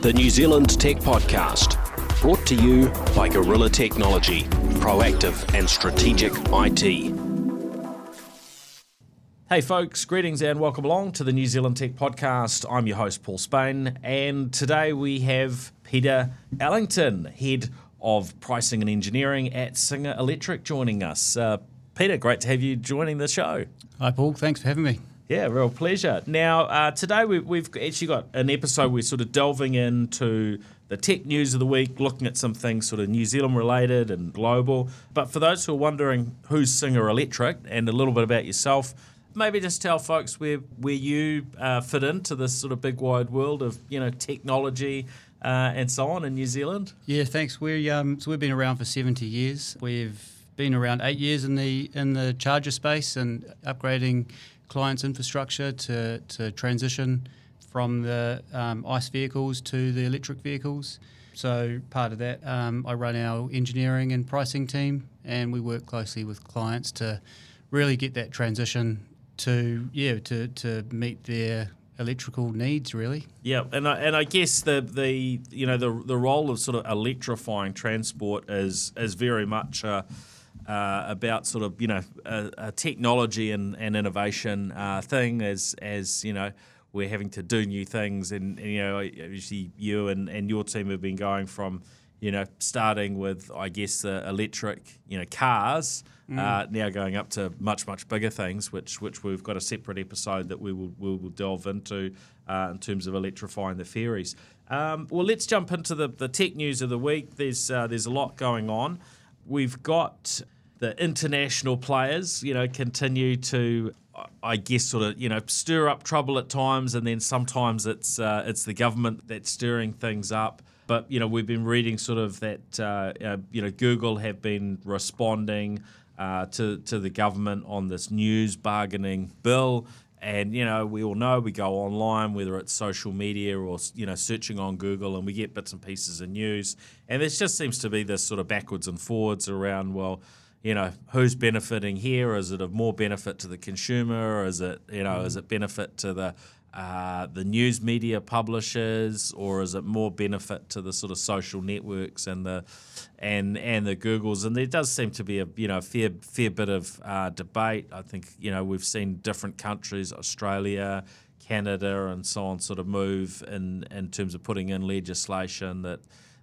the New Zealand Tech Podcast, brought to you by Gorilla Technology, proactive and strategic IT. Hey, folks, greetings and welcome along to the New Zealand Tech Podcast. I'm your host, Paul Spain, and today we have Peter Allington, head of pricing and engineering at Singer Electric, joining us. Uh, Peter, great to have you joining the show. Hi, Paul. Thanks for having me. Yeah, real pleasure. Now, uh, today we, we've actually got an episode we're sort of delving into the tech news of the week, looking at some things sort of New Zealand related and global. But for those who are wondering who's Singer Electric and a little bit about yourself, maybe just tell folks where where you uh, fit into this sort of big wide world of you know technology uh, and so on in New Zealand. Yeah, thanks. We um, so we've been around for seventy years. We've been around eight years in the in the charger space and upgrading clients' infrastructure to to transition from the um, ICE vehicles to the electric vehicles. So part of that, um, I run our engineering and pricing team, and we work closely with clients to really get that transition to yeah to to meet their electrical needs really. Yeah, and I, and I guess the the you know the the role of sort of electrifying transport is is very much. Uh, uh, about sort of you know a, a technology and, and innovation uh, thing as as you know we're having to do new things and, and you know obviously you and, and your team have been going from you know starting with I guess the electric you know cars mm. uh, now going up to much much bigger things which which we've got a separate episode that we will we will delve into uh, in terms of electrifying the ferries. Um, well, let's jump into the, the tech news of the week. There's uh, there's a lot going on. We've got the international players, you know, continue to, I guess, sort of, you know, stir up trouble at times, and then sometimes it's uh, it's the government that's stirring things up. But you know, we've been reading sort of that, uh, uh, you know, Google have been responding uh, to to the government on this news bargaining bill. And you know, we all know we go online, whether it's social media or you know, searching on Google, and we get bits and pieces of news. And there just seems to be this sort of backwards and forwards around. Well, you know, who's benefiting here? Is it of more benefit to the consumer? Or is it, you know, mm. is it benefit to the uh, the news media publishers, or is it more benefit to the sort of social networks and the and and the Googles? And there does seem to be a you know fair fair bit of uh, debate. I think you know we've seen different countries, Australia, Canada, and so on, sort of move in in terms of putting in legislation that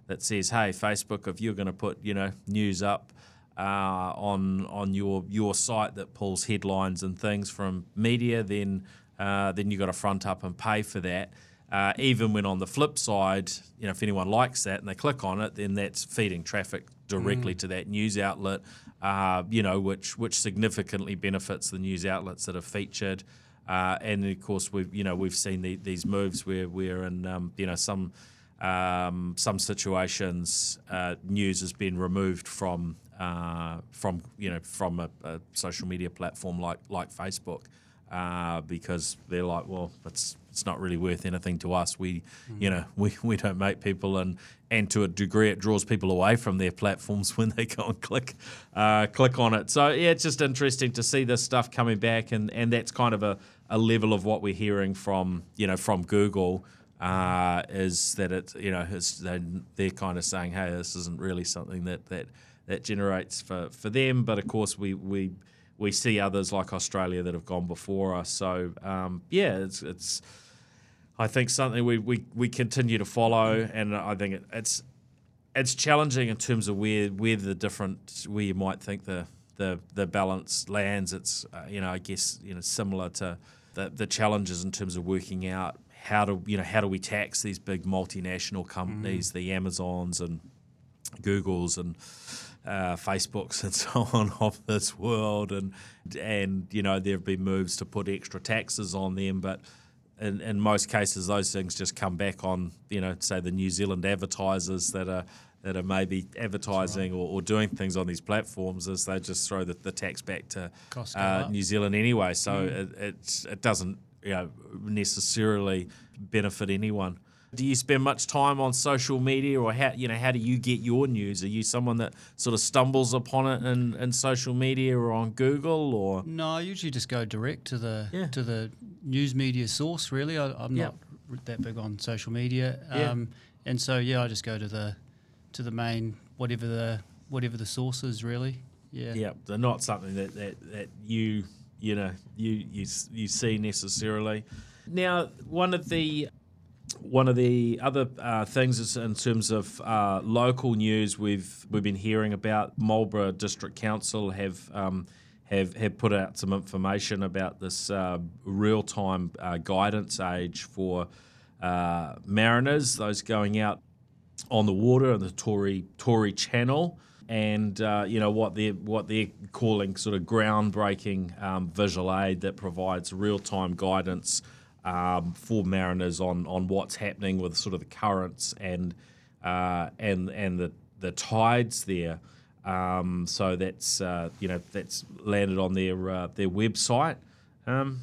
that says, hey, Facebook, if you're going to put you know news up uh, on on your your site that pulls headlines and things from media, then uh, then you got to front up and pay for that. Uh, even when on the flip side, you know, if anyone likes that and they click on it, then that's feeding traffic directly mm. to that news outlet. Uh, you know, which which significantly benefits the news outlets that are featured. Uh, and of course, we've you know we've seen the, these moves where we're in um, you know some um, some situations uh, news has been removed from uh, from you know from a, a, social media platform like like Facebook uh, because they're like, well, it's it's not really worth anything to us. We mm. you know we, we don't make people and and to a degree it draws people away from their platforms when they go and click uh, click on it. So yeah, it's just interesting to see this stuff coming back and and that's kind of a, a level of what we're hearing from you know from Google. Uh, is that it? You know, they, they're kind of saying, "Hey, this isn't really something that that that generates for, for them. But of course, we we we see others like Australia that have gone before us. So um, yeah, it's it's I think something we, we, we continue to follow, and I think it, it's it's challenging in terms of where where the different where you might think the the the balance lands. It's uh, you know I guess you know similar to the the challenges in terms of working out how to you know how do we tax these big multinational companies, mm. the Amazons and Googles and uh, Facebooks and so on of this world, and and you know there have been moves to put extra taxes on them, but in, in most cases those things just come back on you know say the New Zealand advertisers that are that are maybe advertising right. or, or, doing things on these platforms as they just throw the, the tax back to uh, New Zealand anyway. So mm. it, it doesn't you know necessarily benefit anyone. Do you spend much time on social media, or how you know how do you get your news? Are you someone that sort of stumbles upon it in, in social media or on Google, or no? I usually just go direct to the yeah. to the news media source. Really, I, am not that big on social media. Um, and so yeah, I just go to the to the main whatever the whatever the source is really. Yeah. Yeah, they're not something that, that, that you you know you you you see necessarily. Now, one of the one of the other uh, things is in terms of uh, local news, we've we've been hearing about Marlborough District Council have um, have have put out some information about this uh, real time uh, guidance age for uh, mariners, those going out on the water on the Tory Tory Channel. And uh, you know what they're what they're calling sort of groundbreaking um, visual aid that provides real time guidance um, for mariners on on what's happening with sort of the currents and uh, and and the the tides there. Um, so that's uh, you know that's landed on their uh, their website. Um,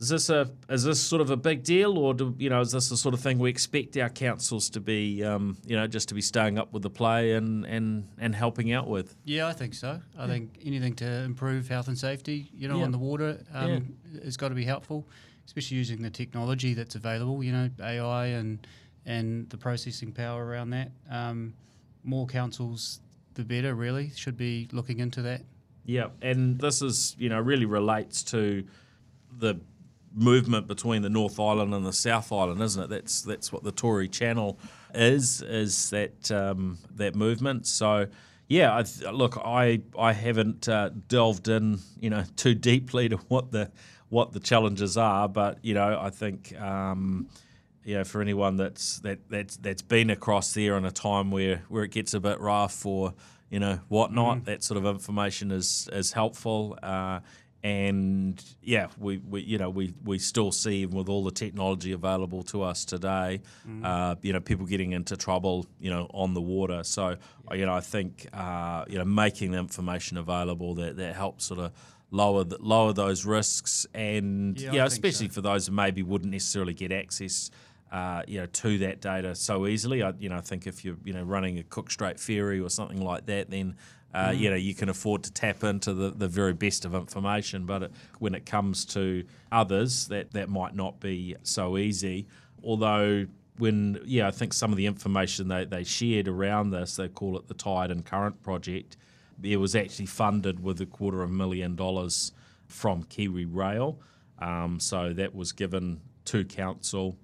is this a is this sort of a big deal, or do, you know is this the sort of thing we expect our councils to be um, you know just to be staying up with the play and and and helping out with? Yeah, I think so. I think anything to improve health and safety, you know, Yeah. on the water, um, has got to be helpful, especially using the technology that's available. You know, AI and and the processing power around that. Um, more councils, the better. Really, should be looking into that. Yeah, and this is you know really relates to the movement between the North Island and the South Island, isn't it? That's that's what the Tory Channel is is that um, that movement. So yeah, I look, I I haven't uh, delved in you know too deeply to what the what the challenges are, but you know I think. Um, you know, for anyone that's that that's that's been across there in a time where, where it gets a bit rough or you know whatnot, that sort of information is is helpful. Uh, and yeah, we, we you know we, we still see with all the technology available to us today, uh, you know people getting into trouble you know on the water. So you know I think uh, you know making the information available that, that helps sort of lower the, lower those risks and Yeah, I think especially so. for those who maybe wouldn't necessarily get access, uh, you know, to that data so easily. I, you know, I think if you're, you know, running a Cook Strait ferry or something like that, then, uh, Mm. you know, you can afford to tap into the, the very best of information. But it, when it comes to others, that that might not be so easy. Although when yeah, I think some of the information they, they shared around this, they call it the Tide and Current project. It was actually funded with a quarter of a million dollars from Kiwi Rail. Um, so that was given to council.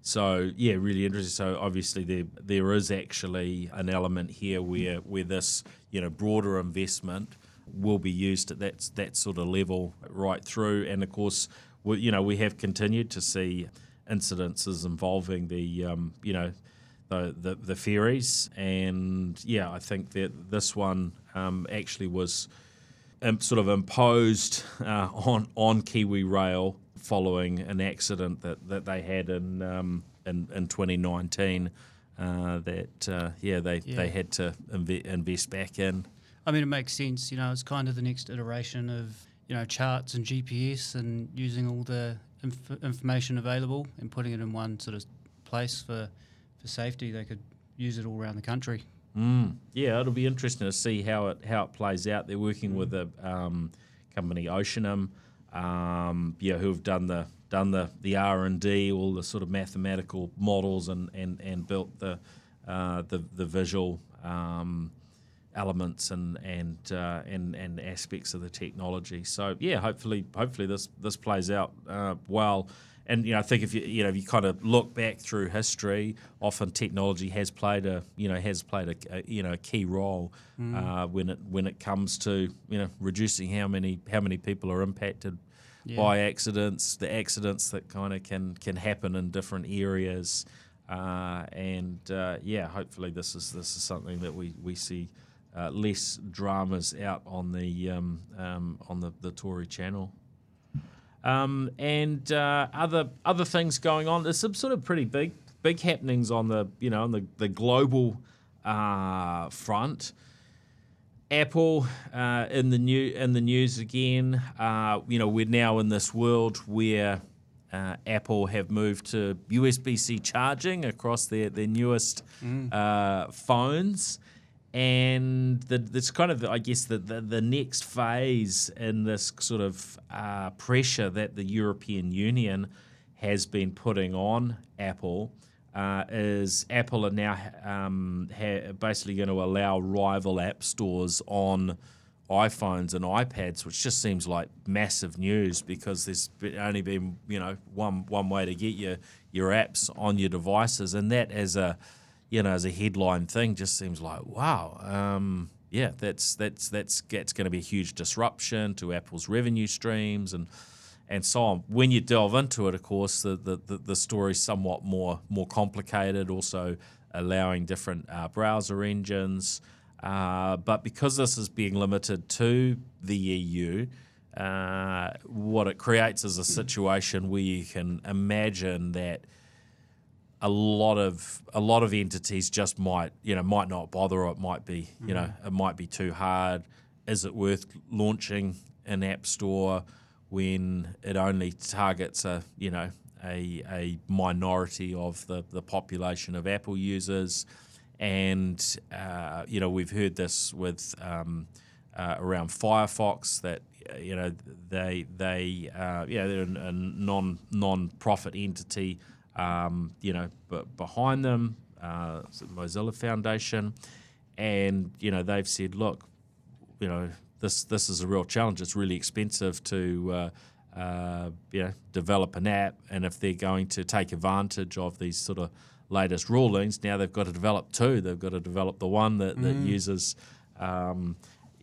So yeah, really interesting. So obviously there there is actually an element here where where this you know broader investment will be used at that that sort of level right through. And of course, we, you know we have continued to see incidences involving the um, you know the, the the ferries. And yeah, I think that this one um, actually was um, sort of imposed uh, on on Kiwi Rail following an accident that, that they had in um, in, in 2019 uh, that uh, yeah they Yeah. they had to inve- invest back in. I mean, it makes sense. You know, it's kind of the next iteration of you know charts and GPS and using all the inf- information available and putting it in one sort of place for for safety. They could use it all around the country. Mm. Yeah, it'll be interesting to see how it how it plays out. They're working with a um, company Oceanum, um, yeah, who have done the done the the R and D, all the sort of mathematical models, and and, and built the uh, the the visual um, elements and and uh, and and aspects of the technology. So yeah, hopefully hopefully this this plays out uh, well. And you know, I think if you you know if you kind of look back through history, often technology has played a you know has played a, a you know a key role uh, when it when it comes to you know reducing how many how many people are impacted Yeah. by accidents, the accidents that kind of can can happen in different areas, uh, and uh, yeah, hopefully this is this is something that we we see uh, less dramas out on the um, um, on the the Tory channel. Um, and uh, other other things going on. There's some sort of pretty big big happenings on the you know on the the global uh, front. Apple uh, in the new in the news again. Uh, you know we're now in this world where uh, Apple have moved to USB-C charging across their their newest uh, phones, and the, it's kind of I guess the, the the next phase in this sort of uh, pressure that the European Union has been putting on Apple uh, is Apple are now um, ha- basically going to allow rival app stores on iPhones and iPads, which just seems like massive news because there's only been you know one one way to get your your apps on your devices, and that as a you know as a headline thing just seems like wow. Um, yeah, that's that's that's that's going to be a huge disruption to Apple's revenue streams and and so on. When you delve into it, of course, the the, the, the story's somewhat more more complicated. Also, allowing different uh, browser engines, uh, but because this is being limited to the EU. Uh, what it creates is a situation where you can imagine that a lot of a lot of entities just might you know might not bother or it might be you know it might be too hard. Is it worth launching an app store when it only targets a you know a, a minority of the, the population of Apple users? And uh, you know we've heard this with um, uh, around Firefox that you know they they uh, yeah they're a non non profit entity um, you know, but behind them, uh, Mozilla Foundation, and you know they've said, look, you know, this this is a real challenge. It's really expensive to uh, uh, you know develop an app, and if they're going to take advantage of these sort of latest rulings, now they've got to develop two. They've got to develop the one that, that mm. uses. Um,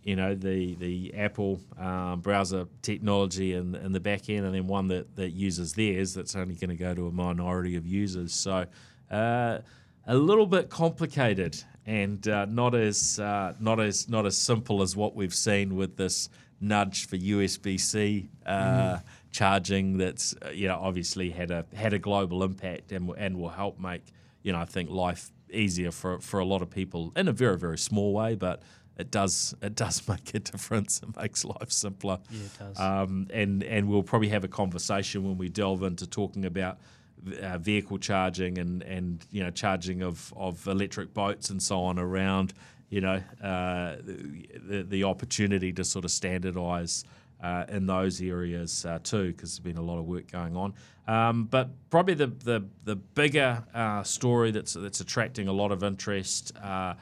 you know the the Apple um, browser technology and in, in the back end, and then one that, that uses theirs that's only going to go to a minority of users. So uh, a little bit complicated and uh, not as uh, not as not as simple as what we've seen with this nudge for USB C mm. charging. That's you know obviously had a had a global impact and and will help make you know I think life easier for for a lot of people in a very very small way, but it does it does make a difference. It makes life simpler. Yeah, it does. Um, and and we'll probably have a conversation when we delve into talking about uh, vehicle charging and and you know charging of of electric boats and so on around you know uh, the the opportunity to sort of standardise. Uh, in those areas uh, too, because there's been a lot of work going on. Um, but probably the the, the bigger uh, story that's that's attracting a lot of interest uh,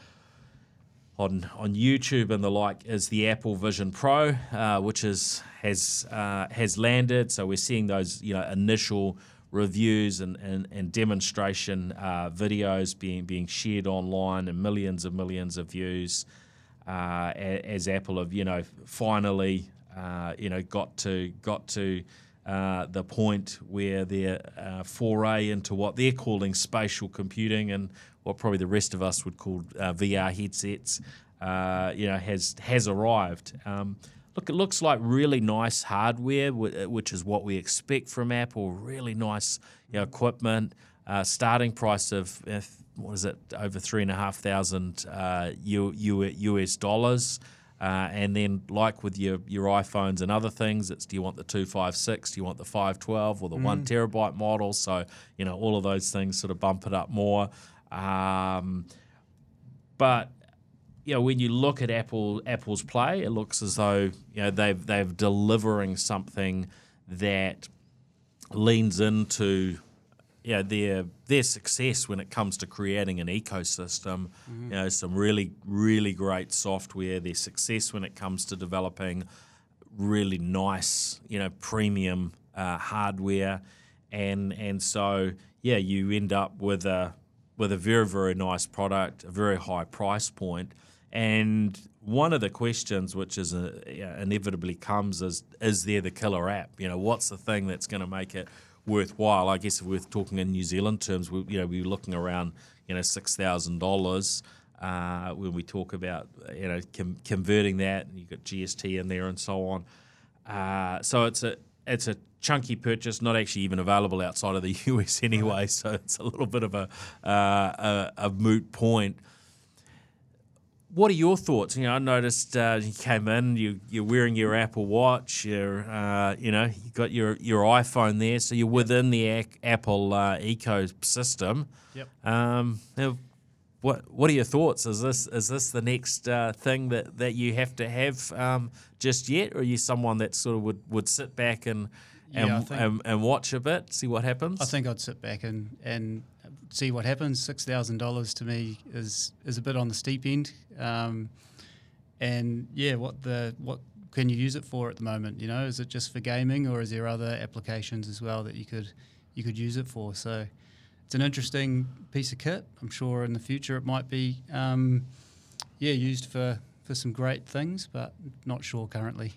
on on YouTube and the like is the Apple Vision Pro, uh, which is has uh, has landed. So we're seeing those you know initial reviews and, and, and demonstration uh, videos being being shared online and millions and millions of views uh, as Apple have you know finally uh, you know got to got to uh, the point where their foray into what they're calling spatial computing and what probably the rest of us would call uh, VR headsets, uh, you know, has has arrived. Um, look, it looks like really nice hardware, uh, which is what we expect from Apple. Really nice you know, equipment. starting price of what is it? Over three and a half thousand US dollars. Uh, and then, like with your, your iPhones and other things, it's do you want the 256, do you want the 512 or the mm. one terabyte model? So, you know, all of those things sort of bump it up more. Um, but, you know, when you look at Apple Apple's play, it looks as though, you know, they've, they've delivering something that leans into you know, their their success when it comes to creating an ecosystem. Mm-hmm. You know, some really really great software. Their success when it comes to developing really nice, you know, premium uh, hardware, and and so yeah, you end up with a with a very very nice product, a very high price point, and one of the questions which is uh, inevitably comes is is there the killer app? You know, what's the thing that's going to make it worthwhile. I guess if we're talking in New Zealand terms, we, you know, we're looking around, you know, six thousand uh, dollars when we talk about, you know, com- converting that, and you've got GST in there and so on. Uh, so it's a it's a chunky purchase, not actually even available outside of the US anyway. So it's a little bit of a uh, a, a moot point what are your thoughts? You know, I noticed uh, you came in, you you're wearing your Apple Watch, you're uh, you know you got your your iPhone there, so you're within the Apple uh, ecosystem. Yep. Um, what what are your thoughts? Is this is this the next uh, thing that, that you have to have um, just yet, or are you someone that sort of would, would sit back and and, yeah, and, and watch a bit, see what happens? I think I'd sit back and and see what happens. Six thousand dollars to me is is a bit on the steep end. Um, and yeah, what the what can you use it for at the moment? You know, is it just for gaming, or is there other applications as well that you could you could use it for? So it's an interesting piece of kit. I'm sure in the future it might be um, yeah used for for some great things, but not sure currently.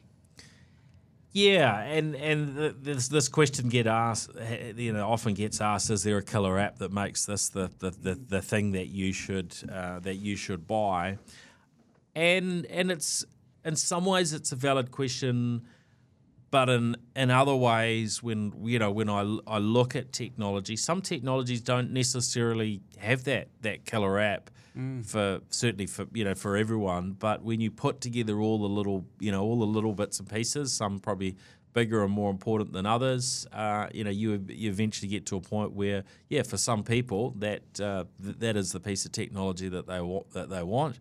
Yeah, and and this this question get asked, you know, often gets asked: Is there a killer app that makes this the the, the, the thing that you should uh, that you should buy? And and it's in some ways it's a valid question, but in in other ways, when you know when I, I look at technology, some technologies don't necessarily have that that killer app mm. for certainly for you know for everyone. But when you put together all the little you know all the little bits and pieces, some probably bigger and more important than others. Uh, you know, you you eventually get to a point where, yeah, for some people, that uh, th- that is the piece of technology that they want that they want.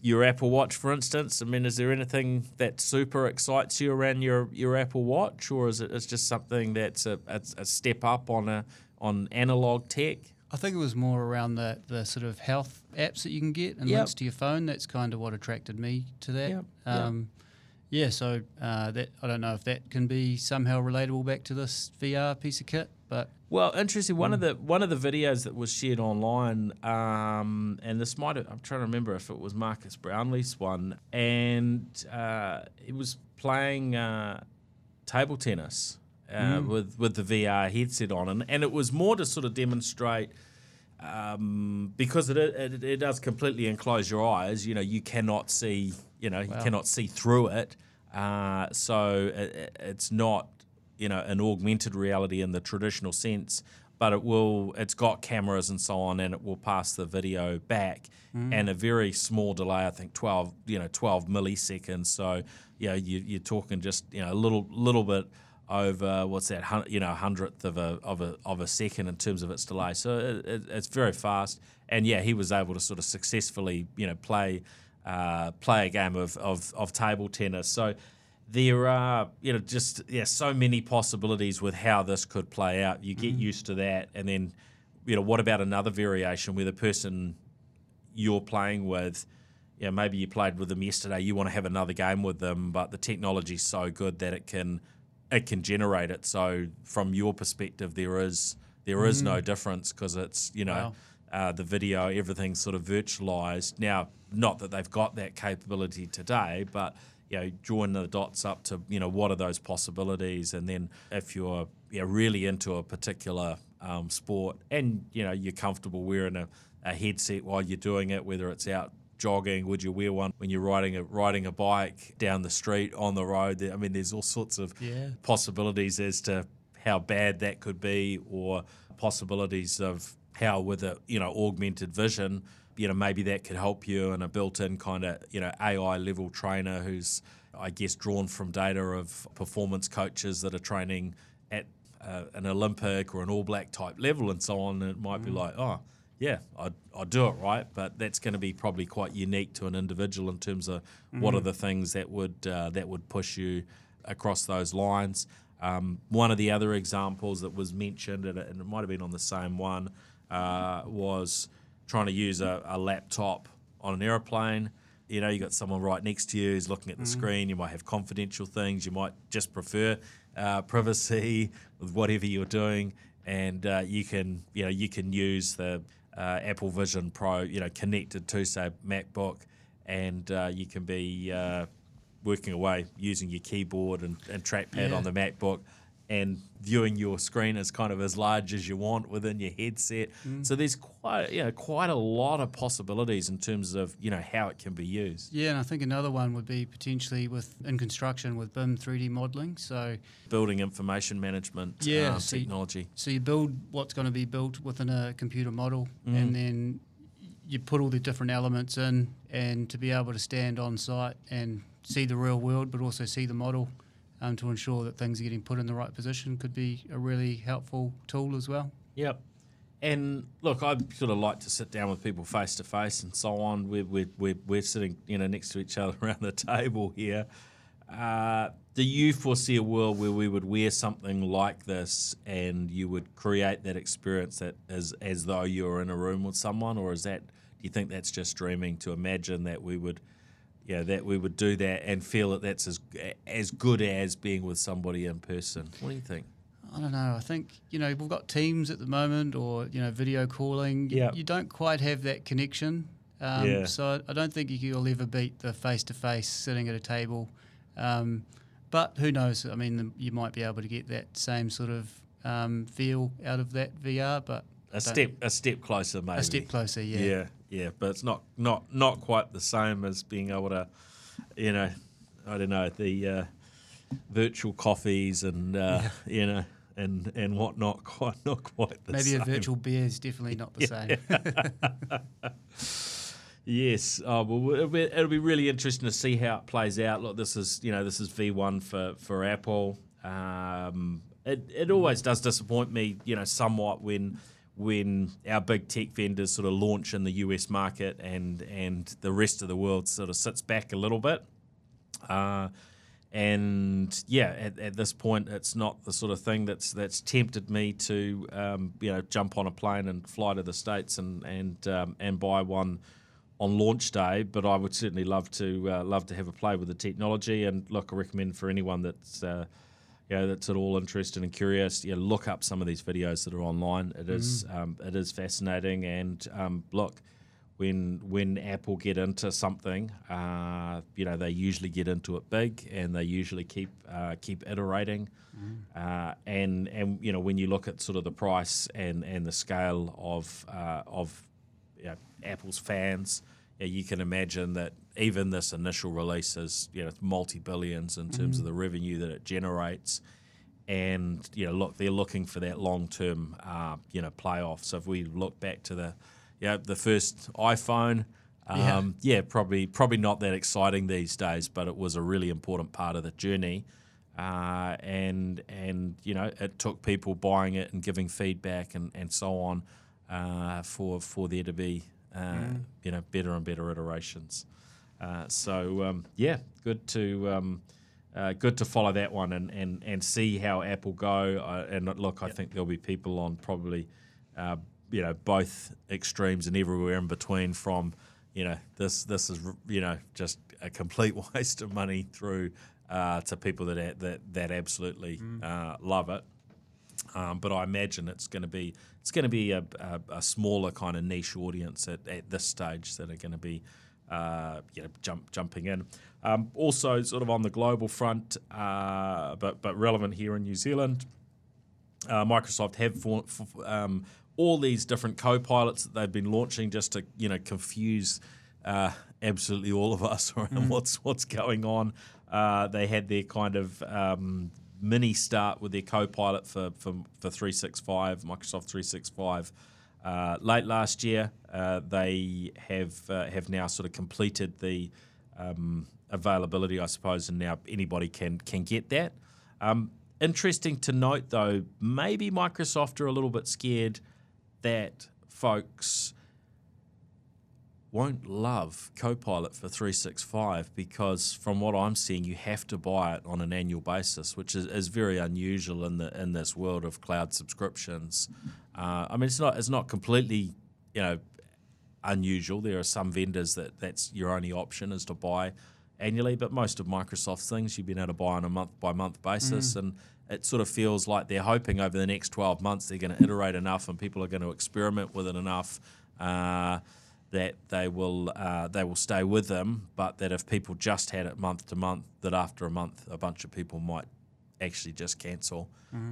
Your Apple Watch, for instance. I mean, is there anything that super excites you around your, your Apple Watch, or is it it's just something that's a, a, a step up on a on analog tech? I think it was more around the, the sort of health apps that you can get and yep. links to your phone. That's kind of what attracted me to that. Yep. Um, yep. Yeah, so uh, that I don't know if that can be somehow relatable back to this VR piece of kit, but well, interesting. One mm. of the one of the videos that was shared online, um, and this might have, I'm trying to remember if it was Marques Brownlee's one, and uh, it was playing uh, table tennis uh, mm. with with the VR headset on, and, and it was more to sort of demonstrate um, because it, it, it does completely enclose your eyes. You know, you cannot see. You know, wow. you cannot see through it. Uh, so it, it's not you know an augmented reality in the traditional sense, but it will. It's got cameras and so on, and it will pass the video back. Mm. And a very small delay, I think twelve, you know, twelve milliseconds. So, you know, you, you're talking just you know a little little bit over what's that you know hundredth of a of a of a second in terms of its delay. So it, it, it's very fast, and yeah, he was able to sort of successfully you know play uh, play a game of, of of table tennis. So there are you know just yeah so many possibilities with how this could play out. You get mm. used to that, and then you know what about another variation where the person you're playing with. Yeah, maybe you played with them yesterday. You want to have another game with them, but the technology's so good that it can it can generate it. So from your perspective, there is there is mm. no difference because it's you know wow. uh, the video, everything's sort of virtualized. Now, not that they've got that capability today, but you know, join the dots up to you know what are those possibilities, and then if you're you know, really into a particular um, sport and you know you're comfortable wearing a, a headset while you're doing it, whether it's out jogging? Would you wear one when you're riding a riding a bike down the street on the road? I mean, there's all sorts of yeah. possibilities as to how bad that could be, or possibilities of how with a you know augmented vision, you know maybe that could help you and a built-in kind of you know AI level trainer who's I guess drawn from data of performance coaches that are training at uh, an Olympic or an All Black type level and so on. And it might mm. be like, oh yeah, I'd, I'd do it right, but that's going to be probably quite unique to an individual in terms of mm-hmm. what are the things that would uh, that would push you across those lines. Um, one of the other examples that was mentioned, and it, and it might have been on the same one, uh, was trying to use a, a, laptop on an aeroplane. You know, you got someone right next to you who's looking at the mm-hmm. screen. You might have confidential things. You might just prefer uh, privacy with whatever you're doing, and uh, you can, you know, you can use the uh, Apple Vision Pro, you know, connected to say MacBook, and uh, you can be uh, working away using your keyboard and, and trackpad yeah. on the MacBook and viewing your screen as kind of as large as you want within your headset. Mm. So there's quite you know quite a lot of possibilities in terms of you know how it can be used. Yeah, and I think another one would be potentially with in construction with BIM 3D modeling. So building information management yeah, um, so technology. You, so you build what's going to be built within a computer model, mm. and then you put all the different elements in, and to be able to stand on site and see the real world, but also see the model um, to ensure that things are getting put in the right position could be a really helpful tool as well. Yep. And look, I sort of like to sit down with people face to face and so on. We're, we're, we're, we're sitting you know next to each other around the table here. Uh, do you foresee a world where we would wear something like this and you would create that experience that as as though you were in a room with someone, or is that do you think that's just dreaming to imagine that we would, yeah, that we would do that and feel that that's as as good as being with somebody in person? What do you think? I don't know. I think you know we've got Teams at the moment, or you know video calling. You, Yeah. you don't quite have that connection. Um, Yeah. So I don't think you'll ever beat the face to face sitting at a table. Um, but who knows? I mean, you might be able to get that same sort of um, feel out of that VR, but A step a step closer, maybe. a step closer. Yeah. Yeah, yeah, but it's not not not quite the same as being able to, you know, I don't know the uh, virtual coffees and uh, you know and and whatnot. Quite not quite the same. Maybe same. a virtual beer is definitely not the same. Yes. Oh, well, it'll be, it'll be really interesting to see how it plays out. Look, this is you know this is V one for for Apple. Um, it it always does disappoint me, you know, somewhat when when our big tech vendors sort of launch in the US market and and the rest of the world sort of sits back a little bit. Uh, and yeah, at, at this point, it's not the sort of thing that's that's tempted me to um, you know jump on a plane and fly to the states and and um, and buy one on launch day. But I would certainly love to uh, love to have a play with the technology. And look, I recommend for anyone that's uh, you know that's at all interested and curious, yeah, look up some of these videos that are online. It is um, it is fascinating. And um, look, when when Apple get into something, uh, you know they usually get into it big, and they usually keep uh, keep iterating. Uh, and and you know when you look at sort of the price and and the scale of uh, of you know, Apple's fans, yeah, you can imagine that even this initial release is you know multi billions in terms of the revenue that it generates. And you know, look, they're looking for that long term, uh, you know, playoff. So if we look back to the, you know, the first iPhone, um, yeah. probably probably not that exciting these days, but it was a really important part of the journey. Uh, and and you know, it took people buying it and giving feedback and, and so on uh, for for there to be uh, you know better and better iterations. Uh, so um, yeah, good to um, uh, good to follow that one and, and, and see how Apple go. And look, I think there'll be people on probably uh, you know both extremes and everywhere in between. From you know this this is you know just a complete waste of money through uh, to people that that that absolutely uh, love it. Um, but I imagine it's going to be it's going to be a, a, a smaller kind of niche audience at, at this stage that are going to be uh, you know jump jumping in. Um, also, sort of on the global front, uh, but but relevant here in New Zealand, uh, Microsoft have for, for, um, all these different co-pilots that they've been launching just to you know confuse uh, absolutely all of us around what's what's going on. Uh, they had their kind of um, mini start with their co-pilot for for, for 365 Microsoft 365 uh, late last year. Uh, they have uh, have now sort of completed the um, availability, I suppose, and now anybody can can get that. Um, interesting to note, though, maybe Microsoft are a little bit scared that folks won't love Copilot for 365 because, from what I'm seeing, you have to buy it on an annual basis, which is, is very unusual in the in this world of cloud subscriptions. Uh, I mean, it's not it's not completely you know unusual. There are some vendors that that's your only option is to buy annually, but most of Microsoft's things you've been able to buy on a month by month basis, and it sort of feels like they're hoping over the next 12 months they're going to iterate enough and people are going to experiment with it enough. Uh, that they will uh, they will stay with them, but that if people just had it month to month, that after a month a bunch of people might actually just cancel.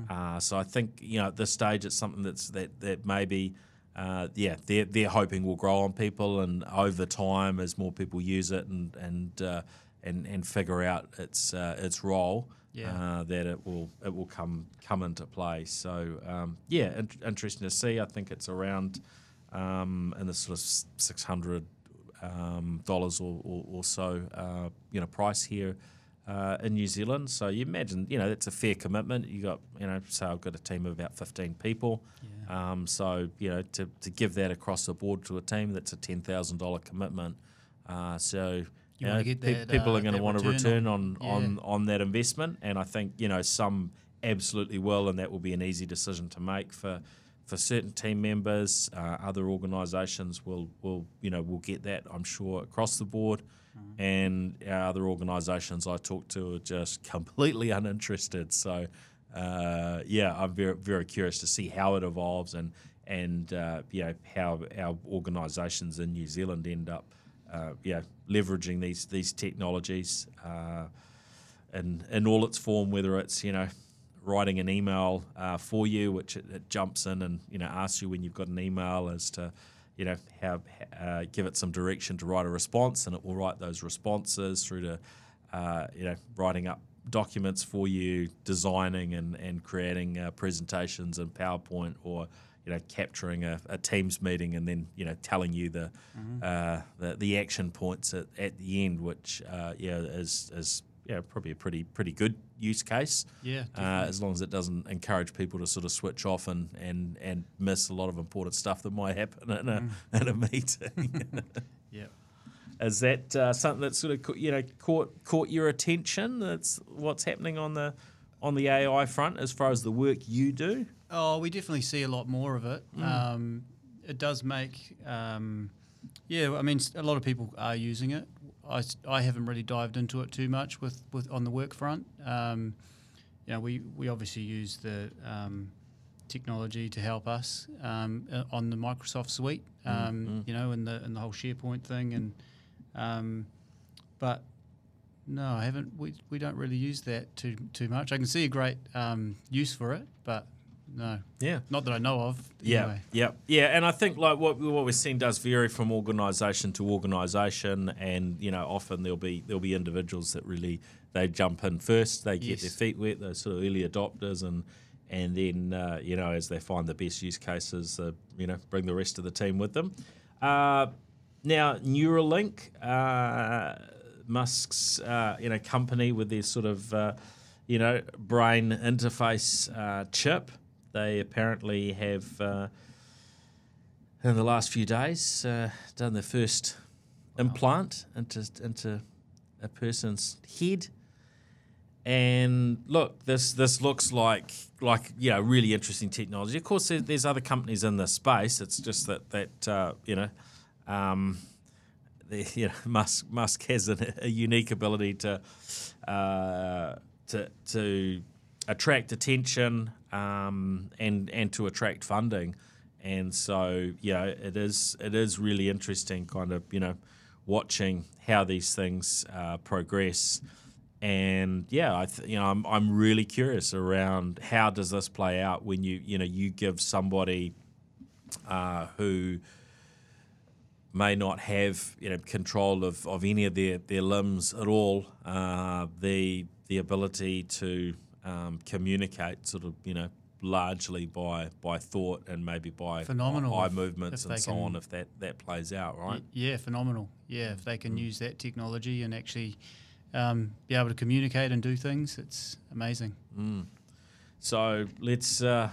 Uh, so I think you know at this stage it's something that's that that maybe uh, yeah they're they're hoping will grow on people, and over time as more people use it and and uh, and and figure out its uh, its role. Yeah. Uh, that it will it will come come into play. So um, yeah, in- interesting to see. I think it's around um, in the sort of six hundred um, dollars or, or, or so, uh, you know, price here uh, in New Zealand. So you imagine, you know, that's a fair commitment. You got, you know, so I've got a team of about fifteen people. Um, so you know, to, to give that across the board to a team, that's a ten thousand dollar commitment. Uh, so You know, get pe- that, people uh, are going to want to return on- on on, on that investment, and I think you know some absolutely will, and that will be an easy decision to make for for certain team members. Uh, other organisations will will you know will get that I'm sure across the board, Mm-hmm. and our other organisations I talk to are just completely uninterested. So uh, yeah, I'm very very curious to see how it evolves and and uh, you know how our organisations in New Zealand end up uh, you know leveraging these these technologies uh, in in all its form, whether it's you know writing an email uh, for you, which it, it jumps in and you know asks you when you've got an email as to you know how uh, give it some direction to write a response, and it will write those responses through to uh, you know writing up documents for you, designing and and creating uh, presentations in PowerPoint or you know capturing a, a Teams meeting and then you know telling you the uh, the, the action points at, at the end, which uh, yeah is is yeah probably a pretty pretty good use case. Yeah, Uh, as long as it doesn't encourage people to sort of switch off and, and, and miss a lot of important stuff that might happen in a, in a meeting. Yeah. Is that uh, something that sort of you know caught caught your attention? That's what's happening on the on the AI front as far as the work you do. Oh, we definitely see a lot more of it. Um, it does make, um, yeah. I mean, a lot of people are using it. I, I haven't really dived into it too much with, with on the work front. Um, you know, we, we obviously use the um, technology to help us um, uh, on the Microsoft suite. Um, You know, and the and the whole SharePoint thing, and um, but no, I haven't. We, we don't really use that too too much. I can see a great um, use for it, but no, Yeah. not that I know of. Yeah, anyway. yeah, yeah, and I think like what what we're seeing does vary from organisation to organisation, and you know often there'll be there'll be individuals that really they jump in first, they get Yes. their feet wet, they're sort of early adopters, and and then uh, you know as they find the best use cases, uh, you know bring the rest of the team with them. Uh, now Neuralink, uh, Musk's uh, you know company with their sort of uh, you know brain interface uh, chip. They apparently have, uh, in the last few days, uh, done their first implant into into a person's head. And look, this this looks like like you know really interesting technology. Of course, there's other companies in this space. It's just that that uh, you know. Um, the, you know, Musk Musk has a, a unique ability to uh, to to attract attention um, and and to attract funding, and so yeah, it is it is really interesting, kind of you know, watching how these things uh, progress. And yeah, I th- you know I'm, I'm really curious around how does this play out when you you know you give somebody uh, who may not have you know control of, of any of their, their limbs at all, uh, the the ability to um, communicate sort of you know largely by by thought and maybe by Phenomenal eye if- movements if and so can- on if that, that plays out right. Yeah, phenomenal. Yeah, if they Mm. can use that technology and actually um, be able to communicate and do things, it's amazing. So let's uh,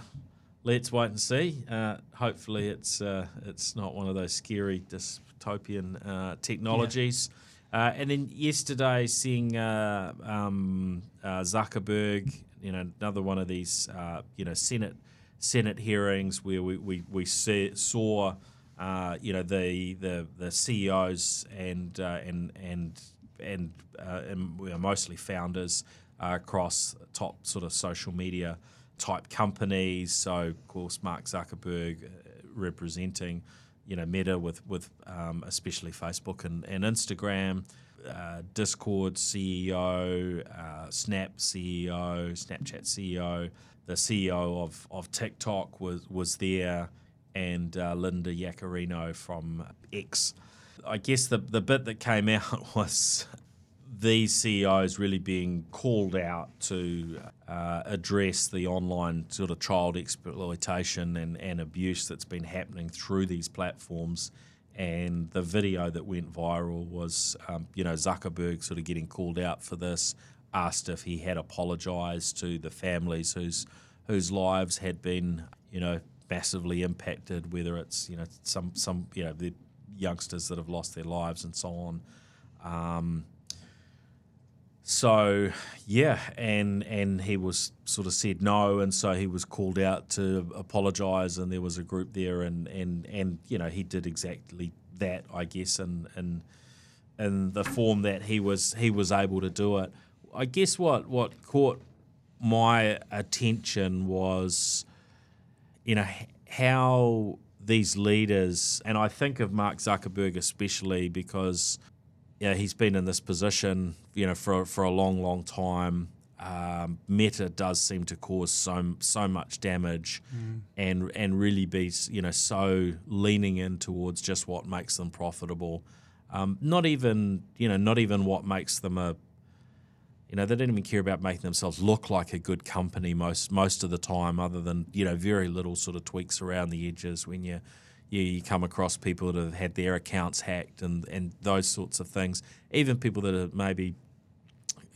let's wait and see. Uh, hopefully, it's uh, it's not one of those scary dystopian uh, technologies. Uh, and then yesterday, seeing uh, um, uh, Zuckerberg, you know, another one of these, uh, you know, Senate Senate hearings where we we, we see, saw, uh, you know, the the the CEOs and uh, and and and uh, and we are mostly founders across top sort of social media type companies. So of course, Mark Zuckerberg representing, you know, Meta with with um, especially Facebook and, and Instagram. Uh, Discord CEO, uh, Snap CEO, Snapchat CEO, the CEO of, of TikTok was was there, and uh, Linda Yaccarino from X. I guess the the bit that came out was these CEOs really being called out to uh, address the online sort of child exploitation and, and abuse that's been happening through these platforms. And the video that went viral was, um, you know, Zuckerberg sort of getting called out for this, asked if he had apologised to the families whose whose lives had been, you know, massively impacted, whether it's, you know, some some you know the youngsters that have lost their lives and so on. Um, so yeah, and and he was sort of said no, and so he was called out to apologise, and there was a group there, and and and you know he did exactly that, I guess, and and in the form that he was he was able to do it. I guess what what caught my attention was, you know, how these leaders, and I think of Mark Zuckerberg especially because yeah, he's been in this position, you know, for for a long, long time. Um, Meta does seem to cause so so much damage, mm. and and really be you know so leaning in towards just what makes them profitable, um, not even you know not even what makes them a you know they don't even care about making themselves look like a good company most most of the time, other than you know very little sort of tweaks around the edges when you you, you come across people that have had their accounts hacked and, and those sorts of things. Even people that are maybe,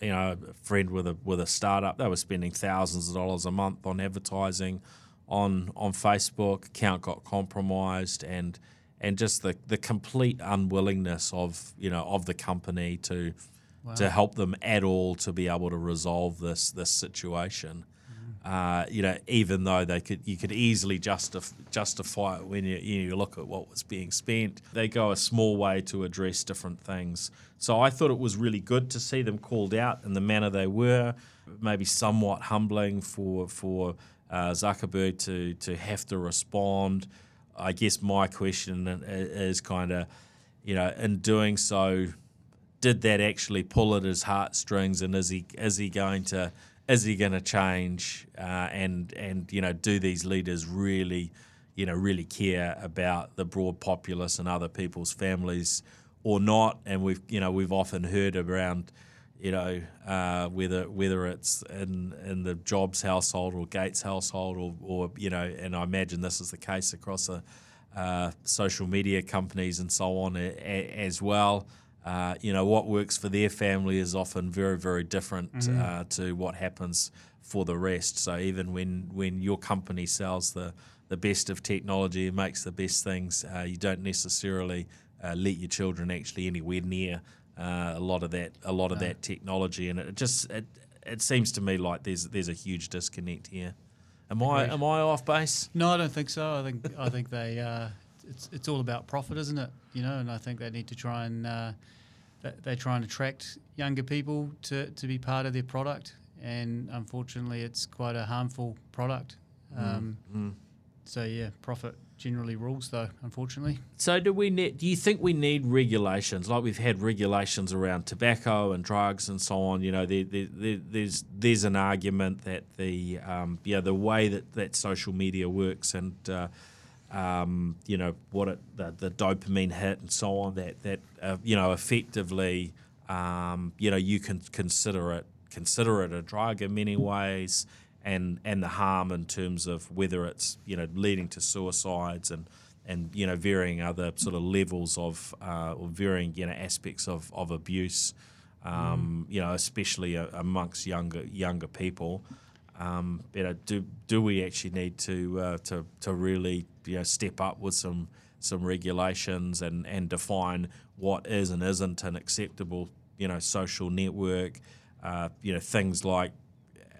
you know, a friend with a with a startup, they were spending thousands of dollars a month on advertising on on Facebook. Account got compromised and and just the, the complete unwillingness of you know of the company to wow. to help them at all to be able to resolve this this situation. Uh, you know, even though they could, you could easily justif- justify it when you, you look at what was being spent. They go a small way to address different things. So I thought it was really good to see them called out in the manner they were. Maybe somewhat humbling for for uh, Zuckerberg to to have to respond. I guess my question is kind of, you know, in doing so, did that actually pull at his heartstrings, and is he is he going to is he going to change? Uh, and and you know, do these leaders really, you know, really care about the broad populace and other people's families or not? And we've you know we've often heard around, you know, uh, whether whether it's in in the Jobs household or Gates household or or you know, and I imagine this is the case across the uh, social media companies and so on a, a, as well. Uh, you know, what works for their family is often very, very different mm-hmm. uh, to what happens for the rest. So even when, when your company sells the, the best of technology and makes the best things, uh, you don't necessarily uh, let your children actually anywhere near uh, a lot of that a lot of that technology. And it just it, it seems to me like there's there's a huge disconnect here. Am I am I off base? No, I don't think so. I think I think they it's it's all about profit, isn't it? You know, and I think they need to try and uh, they try and attract younger people to, to be part of their product, and unfortunately, it's quite a harmful product. Mm, um, mm. So yeah, profit generally rules, though. Unfortunately. So do we need? Do you think we need regulations like we've had regulations around tobacco and drugs and so on? You know, there, there, there, there's there's an argument that the um, yeah the way that, that social media works and uh, um, you know what it, the, the, dopamine hit and so on that that uh, you know effectively um, you know you can consider it consider it a drug in many ways and and the harm in terms of whether it's you know leading to suicides and and you know varying other sort of levels of uh, or varying you know aspects of, of abuse um, mm. you know especially uh, amongst younger younger people um, you know, do do we actually need to uh, to to really you know step up with some some regulations and and define what is and isn't an acceptable you know social network? Uh, you know, things like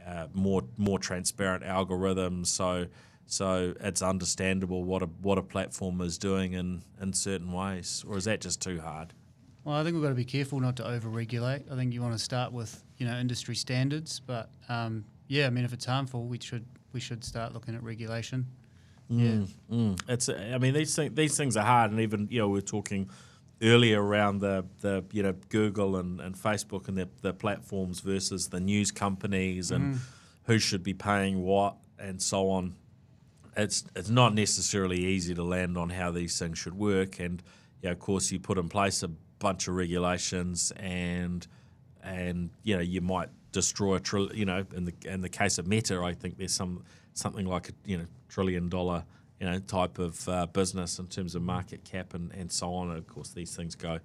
uh, more more transparent algorithms. So so it's understandable what a what a platform is doing in in certain ways, or is that just too hard? Well, I think we've got to be careful not to over-regulate. I think you want to start with you know industry standards, but um, yeah, I mean, if it's harmful, we should we should start looking at regulation. Mm, yeah, mm. it's. I mean, these things these things are hard, and even you know we are talking earlier around the, the you know Google and, and Facebook and the, the platforms versus the news companies and mm. who should be paying what and so on. It's it's not necessarily easy to land on how these things should work, and yeah, of course you put in place a bunch of regulations and and you know you might destroy a trillion. You know, in the in the case of Meta, I think there's some something like a you know trillion dollar you know type of uh, business in terms of market cap and, and so on. And of course, these things go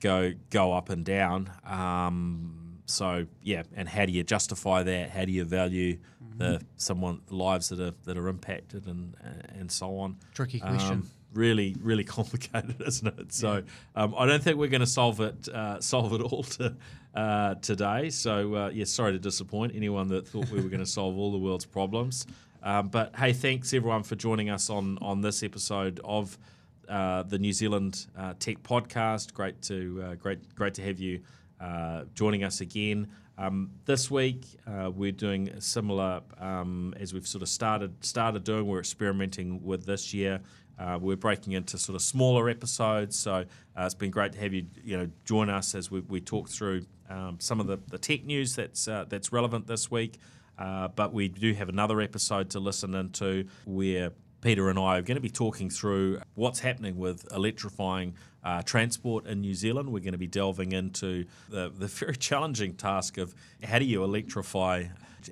go go up and down. Um, so yeah, and how do you justify that? How do you value mm-hmm. the someone lives that are that are impacted and and so on? Tricky question. Um, really, really complicated, isn't it? So um, I don't think we're going to solve it uh, solve it all to, uh, today. So uh, yeah, sorry to disappoint anyone that thought we were going to solve all the world's problems. Um, but hey, thanks everyone for joining us on on this episode of uh, the New Zealand uh, Tech Podcast. Great to uh, great great to have you uh, joining us again. Um, this week uh, we're doing similar um, as we've sort of started started doing. We're experimenting with this year. Uh, we're breaking into sort of smaller episodes, so it's been great to have you you know join us as we, we talk through um, some of the, the tech news that's that's relevant this week. Uh, but we do have another episode to listen into where Peter and I are going to be talking through what's happening with electrifying uh, transport in New Zealand. We're going to be delving into the, the very challenging task of how do you electrify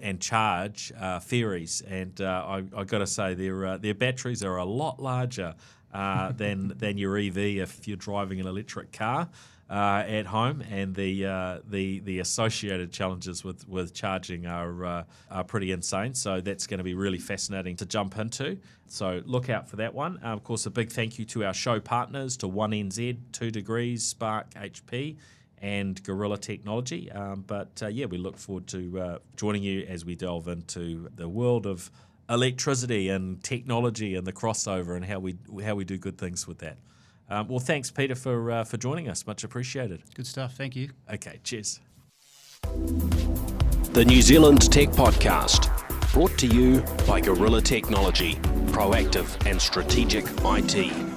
and charge uh, ferries. And uh, I, have got to say, their, uh, their batteries are a lot larger uh, than, than your EV if you're driving an electric car uh, at home, and the uh, the the associated challenges with with charging are uh, are pretty insane. So that's going to be really fascinating to jump into. So look out for that one. Uh, of course, a big thank you to our show partners, to One NZ, Two Degrees, Spark HP. And Gorilla Technology. Um, but uh, yeah, we look forward to uh, joining you as we delve into the world of electricity and technology and the crossover and how we how we do good things with that. Um, well, thanks, Peter, for uh, for joining us. Much appreciated. Good stuff. Thank you. Okay, cheers. The New Zealand Tech Podcast, brought to you by Gorilla Technology, proactive and strategic IT.